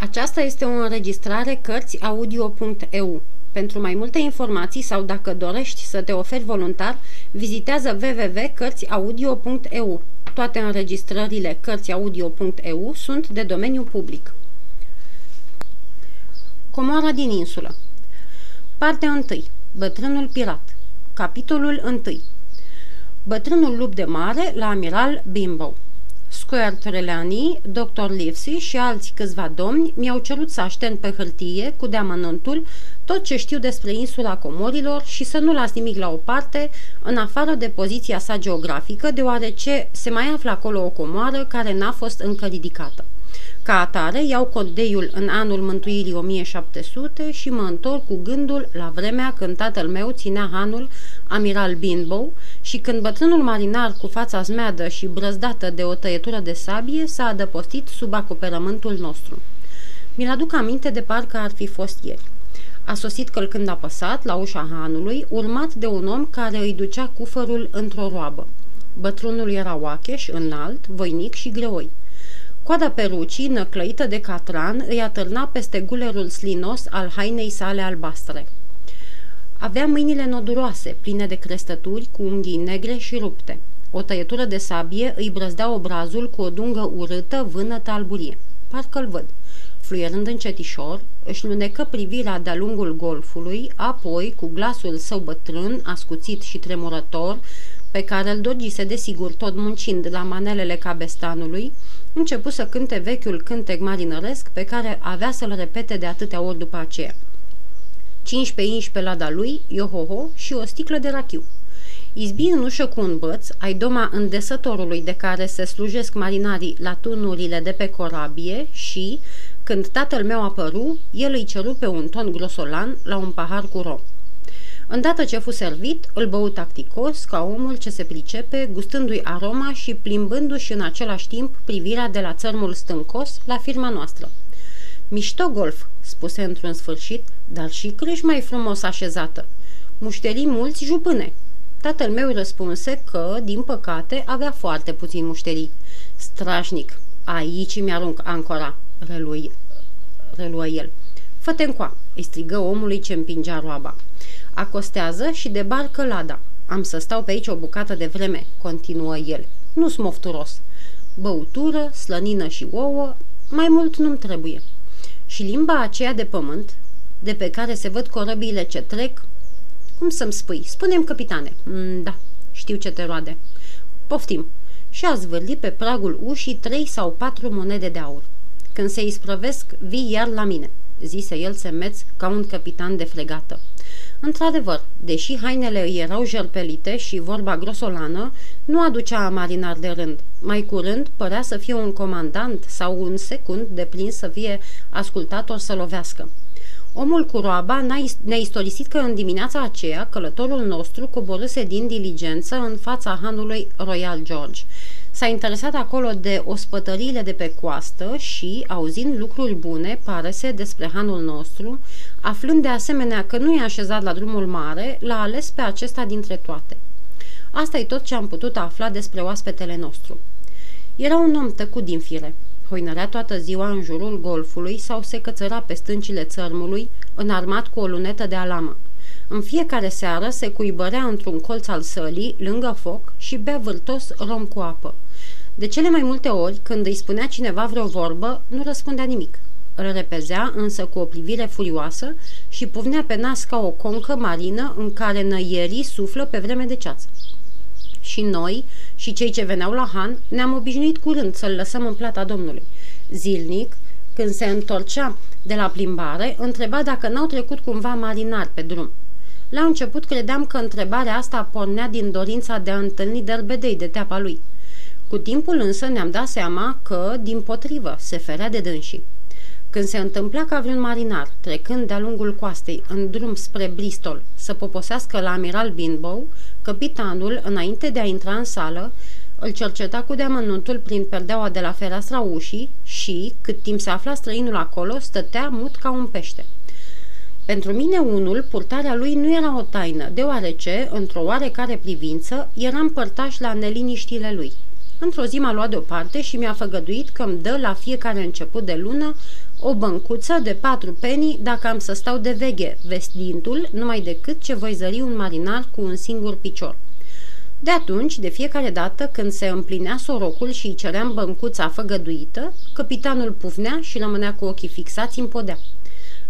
Aceasta este o înregistrare Cărțiaudio.eu. Pentru mai multe informații sau dacă dorești să te oferi voluntar, vizitează www.cărțiaudio.eu. Toate înregistrările Cărțiaudio.eu sunt de domeniu public. Comoara din insulă Partea 1. Bătrânul pirat Capitolul 1 Bătrânul lup de mare la amiral Bimbo Squirt Trelawney, Dr. Livesey și alți câțiva domni mi-au cerut să aștern pe hârtie, cu deamănântul, tot ce știu despre insula Comorilor și să nu las nimic la o parte, în afară de poziția sa geografică, deoarece se mai află acolo o comoară care n-a fost încă ridicată. Ca atare, iau codeiul în anul mântuirii 1700 și mă întorc cu gândul la vremea când tatăl meu ținea hanul amiral Binbow și când bătrânul marinar cu fața smeadă și brăzdată de o tăietură de sabie s-a adăpostit sub acoperământul nostru. Mi-l aduc aminte de parcă ar fi fost ieri. A sosit călcând apăsat la ușa hanului, urmat de un om care îi ducea cufărul într-o roabă. Bătrânul era oacheș, înalt, voinic și greoi. Coada perucii, năclăită de catran, îi atârna peste gulerul slinos al hainei sale albastre. Avea mâinile noduroase, pline de crestături, cu unghii negre și rupte. O tăietură de sabie îi brăzdea obrazul cu o dungă urâtă, vânătă alburie. Parcă-l văd. Fluierând încetișor, își lunecă privirea de-a lungul golfului, apoi, cu glasul său bătrân, ascuțit și tremurător, pe care îl dogise desigur tot muncind la manelele cabestanului, începu să cânte vechiul cântec marinăresc pe care avea să-l repete de atâtea ori după aceea. 15 inși pe lada lui, iohoho și o sticlă de rachiu. Izbi în ușă cu un băț, ai doma îndesătorului de care se slujesc marinarii la tunurile de pe corabie și, când tatăl meu apăru, el îi ceru pe un ton grosolan la un pahar cu rom. Îndată ce fu servit, îl bău tacticos, ca omul ce se pricepe, gustându-i aroma și plimbându-și în același timp privirea de la țărmul stâncos la firma noastră. Mișto golf, spuse într-un sfârșit, dar și crâș mai frumos așezată. Mușterii mulți jupâne. Tatăl meu răspunse că, din păcate, avea foarte puțin mușterii. Strașnic, aici mi-arunc ancora, relui, reluă el. Fă-te încoa, îi strigă omului ce împingea roaba. Acostează și debarcă lada. Am să stau pe aici o bucată de vreme, continuă el. Nu-s mofturos. Băutură, slănină și ouă, mai mult nu-mi trebuie. Și limba aceea de pământ, de pe care se văd corăbiile ce trec, cum să-mi spui? Spunem, capitane. Mm, da, știu ce te roade. Poftim. Și a zvârlit pe pragul ușii trei sau patru monede de aur. Când se isprăvesc, vii iar la mine, zise el semeț ca un capitan de fregată. Într-adevăr, deși hainele îi erau jerpelite și vorba grosolană, nu aducea marinar de rând. Mai curând părea să fie un comandant sau un secund de plin să fie ascultator să lovească. Omul cu roaba ne-a istorisit că în dimineața aceea călătorul nostru coborâse din diligență în fața hanului Royal George – S-a interesat acolo de ospătăriile de pe coastă și, auzind lucruri bune, pare se, despre hanul nostru, aflând de asemenea că nu e așezat la drumul mare, l-a ales pe acesta dintre toate. Asta e tot ce am putut afla despre oaspetele nostru. Era un om tăcut din fire. Hoinărea toată ziua în jurul golfului sau se cățăra pe stâncile țărmului, înarmat cu o lunetă de alamă. În fiecare seară se cuibărea într-un colț al sălii, lângă foc, și bea vârtos rom cu apă. De cele mai multe ori, când îi spunea cineva vreo vorbă, nu răspundea nimic. Îl repezea însă cu o privire furioasă și puvnea pe nas ca o concă marină în care năierii suflă pe vreme de ceață. Și noi, și cei ce veneau la Han, ne-am obișnuit curând să-l lăsăm în plata Domnului. Zilnic, când se întorcea de la plimbare, întreba dacă n-au trecut cumva marinari pe drum. La început credeam că întrebarea asta pornea din dorința de a întâlni derbedei de teapa lui – cu timpul însă ne-am dat seama că, din potrivă, se ferea de dânsii. Când se întâmpla ca vreun marinar, trecând de-a lungul coastei în drum spre Bristol, să poposească la amiral Binbow, capitanul, înainte de a intra în sală, îl cerceta cu deamănuntul prin perdeaua de la fereastra ușii și, cât timp se afla străinul acolo, stătea mut ca un pește. Pentru mine unul, purtarea lui nu era o taină, deoarece, într-o oarecare privință, eram părtaș la neliniștile lui – Într-o zi m-a luat deoparte și mi-a făgăduit că îmi dă la fiecare început de lună O băncuță de patru penii dacă am să stau de veghe, vestindu-l numai decât ce voi zări un marinar cu un singur picior. De atunci, de fiecare dată când se împlinea sorocul și îi ceream băncuța făgăduită, capitanul pufnea și rămânea cu ochii fixați în podea.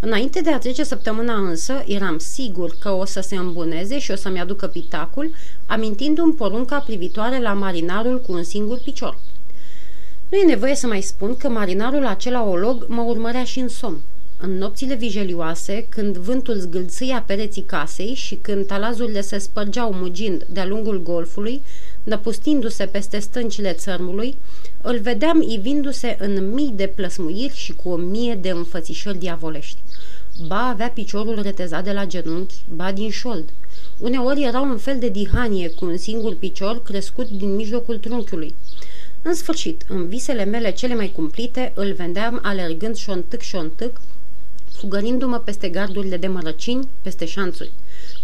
Înainte de a trece săptămâna însă, eram sigur că o să se îmbuneze și o să-mi aducă pitacul, amintindu-mi porunca privitoare la marinarul cu un singur picior. Nu e nevoie să mai spun că marinarul acela olog mă urmărea și în somn. În nopțile vijelioase, când vântul zgâlțâia pereții casei și când talazurile se spărgeau mugind de-a lungul golfului, năpustindu-se peste stâncile țărmului, îl vedeam ivindu-se în mii de plăsmuiri și cu o mie de înfățișări diavolești. Ba avea piciorul retezat de la genunchi, ba din șold. Uneori era un fel de dihanie cu un singur picior crescut din mijlocul trunchiului. În sfârșit, în visele mele cele mai cumplite, îl vedeam alergând șontâc-șontâc, fugărindu-mă peste gardurile de mărăcini, peste șanțuri.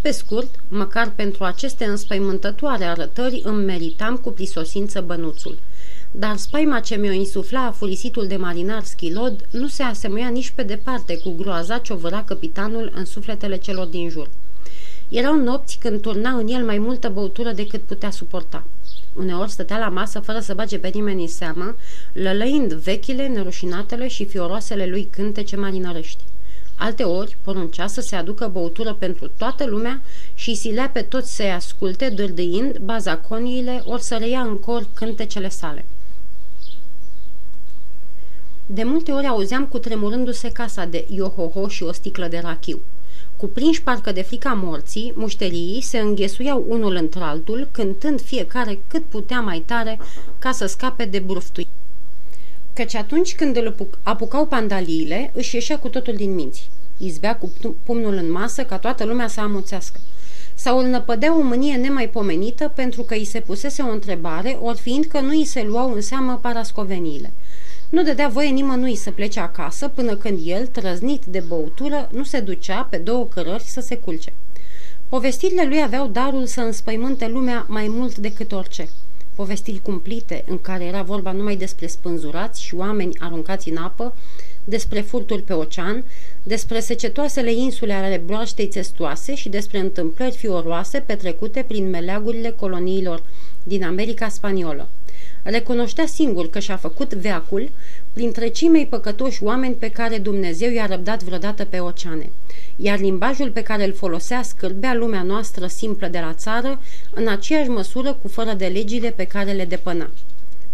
Pe scurt, măcar pentru aceste înspăimântătoare arătări îmi meritam cu prisosință bănuțul. Dar spaima ce mi-o insufla furisitul de marinar schilod nu se asemuia nici pe departe cu groaza ce o văra capitanul în sufletele celor din jur. Erau nopți când turna în el mai multă băutură decât putea suporta. Uneori stătea la masă fără să bage pe nimeni în seamă, lălăind vechile, nerușinatele și fioroasele lui cântece marinărești. Alte ori poruncea să se aducă băutură pentru toată lumea și silea pe toți să-i asculte, dârdâind bazaconiile ori să reia în cor cântecele sale. De multe ori auzeam cu tremurându-se casa de iohoho și o sticlă de rachiu. Cuprinși parcă de frica morții, mușterii se înghesuiau unul într-altul, cântând fiecare cât putea mai tare ca să scape de bruftui. Căci atunci când îl apucau pandaliile, își ieșea cu totul din minți. Izbea cu pumnul în masă ca toată lumea să amuțească. Sau îl năpădea o mânie nemaipomenită pentru că îi se pusese o întrebare, ori fiind că nu îi se luau în seamă parascoveniile – nu dădea voie nimănui să plece acasă până când el, trăznit de băutură, nu se ducea pe două cărări să se culce. Povestirile lui aveau darul să înspăimânte lumea mai mult decât orice. Povestiri cumplite, în care era vorba numai despre spânzurați și oameni aruncați în apă, despre furturi pe ocean, despre secetoasele insule ale broaștei testoase și despre întâmplări fioroase petrecute prin meleagurile coloniilor din America Spaniolă. Recunoștea singur că și-a făcut veacul printre cei mai păcătoși oameni pe care Dumnezeu i-a răbdat vreodată pe oceane, iar limbajul pe care îl folosea scârbea lumea noastră simplă de la țară în aceeași măsură cu fără de legile pe care le depăna.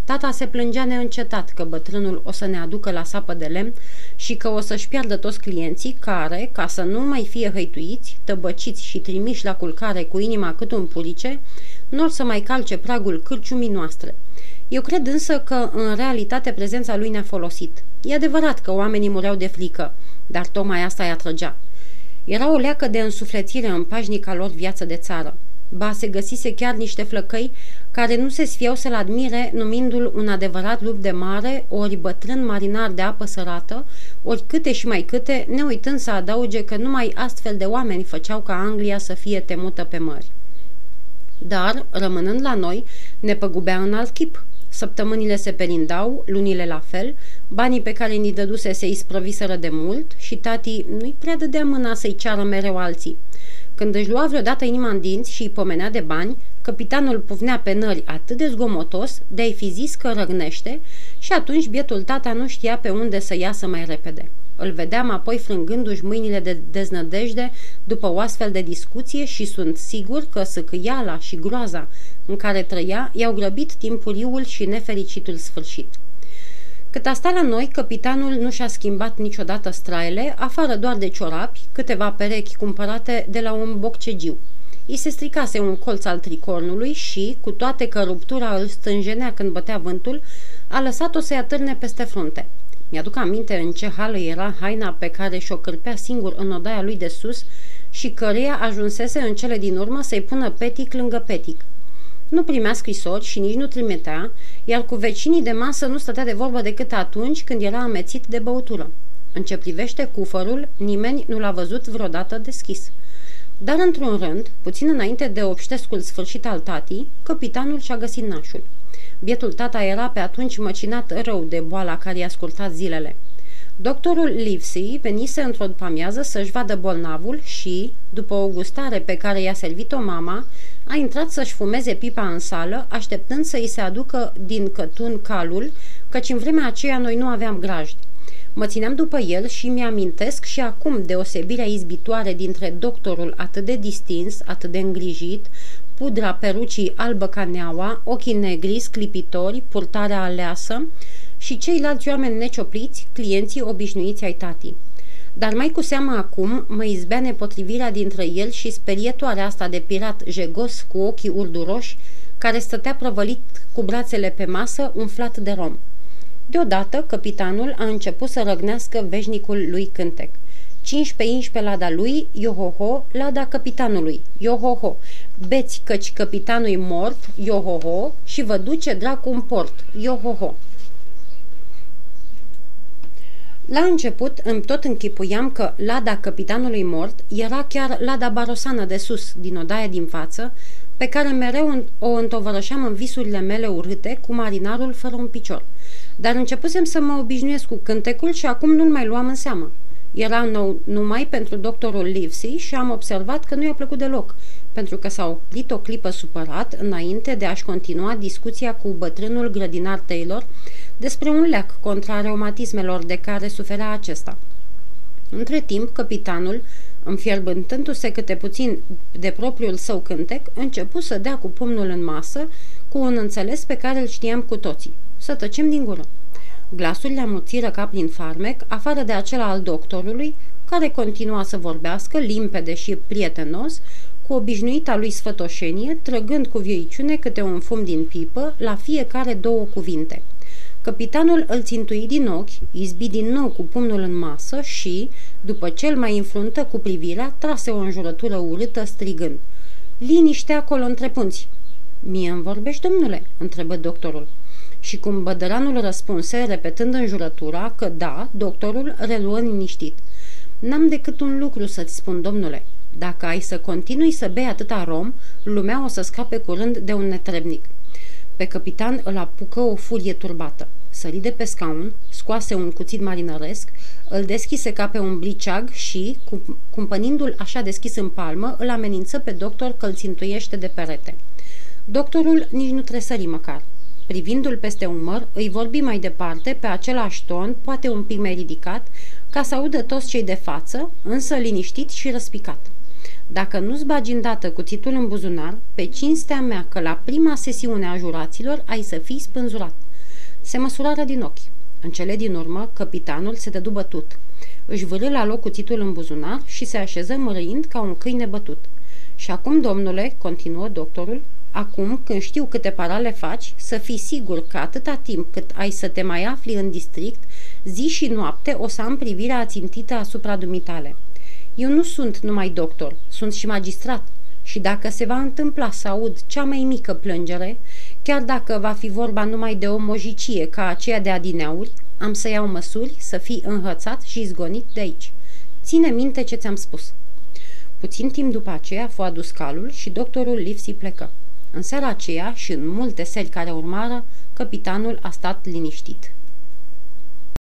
Tata se plângea neîncetat că bătrânul o să ne aducă la sapă de lemn și că o să-și piardă toți clienții care, ca să nu mai fie hăituiți, tăbăciți și trimiși la culcare cu inima cât un purice, nu or să mai calce pragul cârciumii noastre – eu cred însă că, în realitate, prezența lui ne-a folosit. E adevărat că oamenii mureau de frică, dar tocmai asta îi atrăgea. Era o leacă de însuflețire în pașnica lor viață de țară. Ba, se găsise chiar niște flăcăi care nu se sfiau să-l admire numindu-l un adevărat lup de mare, ori bătrân marinar de apă sărată, ori câte și mai câte, ne uitând să adauge că numai astfel de oameni făceau ca Anglia să fie temută pe mări. Dar, rămânând la noi, ne păgubea în alt chip – Săptămânile se perindau, lunile la fel, banii pe care ni dăduse se isprăviseră de mult și tati nu-i prea dădea mâna să-i ceară mereu alții. Când își lua vreodată inima în dinți și îi pomenea de bani, capitanul pufnea pe nări atât de zgomotos de a-i fi zis că răgnește și atunci bietul tata nu știa pe unde să iasă mai repede. Îl vedeam apoi frângându-și mâinile de deznădejde după o astfel de discuție și sunt sigur că săcâiala și groaza în care trăia i-au grăbit timpuriul și nefericitul sfârșit. Cât a stat la noi, capitanul nu și-a schimbat niciodată straile, afară doar de ciorapi, câteva perechi cumpărate de la un boccegiu. I se stricase un colț al tricornului și, cu toate că ruptura îl stânjenea când bătea vântul, a lăsat-o să-i atârne peste frunte. Mi-aduc aminte în ce hală era haina pe care și-o cârpea singur în odaia lui de sus și căreia ajunsese în cele din urmă să-i pună petic lângă petic. Nu primea scrisori și nici nu trimitea, iar cu vecinii de masă nu stătea de vorbă decât atunci când era amețit de băutură. În ce privește cufărul, nimeni nu l-a văzut vreodată deschis. Dar într-un rând, puțin înainte de obștescul sfârșit al tatii, capitanul și-a găsit nașul. Bietul tata era pe atunci măcinat rău de boala care i-a scurtat zilele. Doctorul Livesey venise într-o după să-și vadă bolnavul și, după o gustare pe care i-a servit-o mama, a intrat să-și fumeze pipa în sală, așteptând să i se aducă din cătun calul, căci în vremea aceea noi nu aveam grajdi. Mă țineam după el și mi-amintesc și acum deosebirea izbitoare dintre doctorul atât de distins, atât de îngrijit, pudra perucii albă ca neaua, ochii negri, sclipitori, purtarea aleasă și ceilalți oameni neciopliți, clienții obișnuiți ai tatii. Dar mai cu seamă acum mă izbea nepotrivirea dintre el și sperietoarea asta de pirat jegos cu ochii urduroși, care stătea prăvălit cu brațele pe masă, umflat de rom. Deodată, capitanul a început să răgnească veșnicul lui cântec. 15 inși pe lada lui, iohoho, lada capitanului, iohoho. Beți căci capitanul mort, iohoho, și vă duce dracu în port, iohoho. La început îmi tot închipuiam că lada capitanului mort era chiar lada barosană de sus, din odaia din față, pe care mereu o întovărășeam în visurile mele urâte cu marinarul fără un picior. Dar începusem să mă obișnuiesc cu cântecul și acum nu-l mai luam în seamă. Era nou numai pentru doctorul Livesey și am observat că nu i-a plăcut deloc, pentru că s-a oprit o clipă supărat înainte de a-și continua discuția cu bătrânul grădinar Taylor despre un leac contra reumatismelor de care suferea acesta. Între timp, capitanul, înfierbântându-se câte puțin de propriul său cântec, începu să dea cu pumnul în masă, cu un înțeles pe care îl știam cu toții. Să tăcem din gură. Glasul le amuțiră ca prin farmec, afară de acela al doctorului, care continua să vorbească, limpede și prietenos, cu obișnuita lui sfătoșenie, trăgând cu vieiciune câte un fum din pipă la fiecare două cuvinte. Capitanul îl țintui din ochi, izbi din nou cu pumnul în masă și, după ce îl mai înfruntă cu privirea, trase o înjurătură urâtă strigând. Liniște acolo între punți! Mie îmi vorbești, domnule?" întrebă doctorul. Și cum bădăranul răspunse, repetând înjurătura, că da, doctorul reluă liniștit. N-am decât un lucru să-ți spun, domnule. Dacă ai să continui să bei atâta rom, lumea o să scape curând de un netrebnic. Pe capitan îl apucă o furie turbată. Sări de pe scaun, scoase un cuțit marinăresc, îl deschise ca pe un briceag și, cumpănindu-l așa deschis în palmă, îl amenință pe doctor că îl țintuiește de perete. Doctorul nici nu tresări măcar. Privindu-l peste umăr, îi vorbi mai departe, pe același ton, poate un pic mai ridicat, ca să audă toți cei de față, însă liniștit și răspicat. Dacă nu-ți bagi îndată cuțitul în buzunar, pe cinstea mea că la prima sesiune a juraților ai să fii spânzurat. Se măsurară din ochi. În cele din urmă, capitanul se dădu bătut. Își vârâ la loc cuțitul în buzunar și se așeză mărâind ca un câine bătut. Și acum, domnule, continuă doctorul, acum, când știu câte parale faci, să fii sigur că atâta timp cât ai să te mai afli în district, zi și noapte o să am privirea ațintită asupra dumitale. Eu nu sunt numai doctor, sunt și magistrat și dacă se va întâmpla să aud cea mai mică plângere, chiar dacă va fi vorba numai de o mojicie ca aceea de adineauri, am să iau măsuri să fii înhățat și izgonit de aici. Ține minte ce ți-am spus. Puțin timp după aceea fu adus calul și doctorul Livsi plecă. În seara aceea și în multe seri care urmară, capitanul a stat liniștit.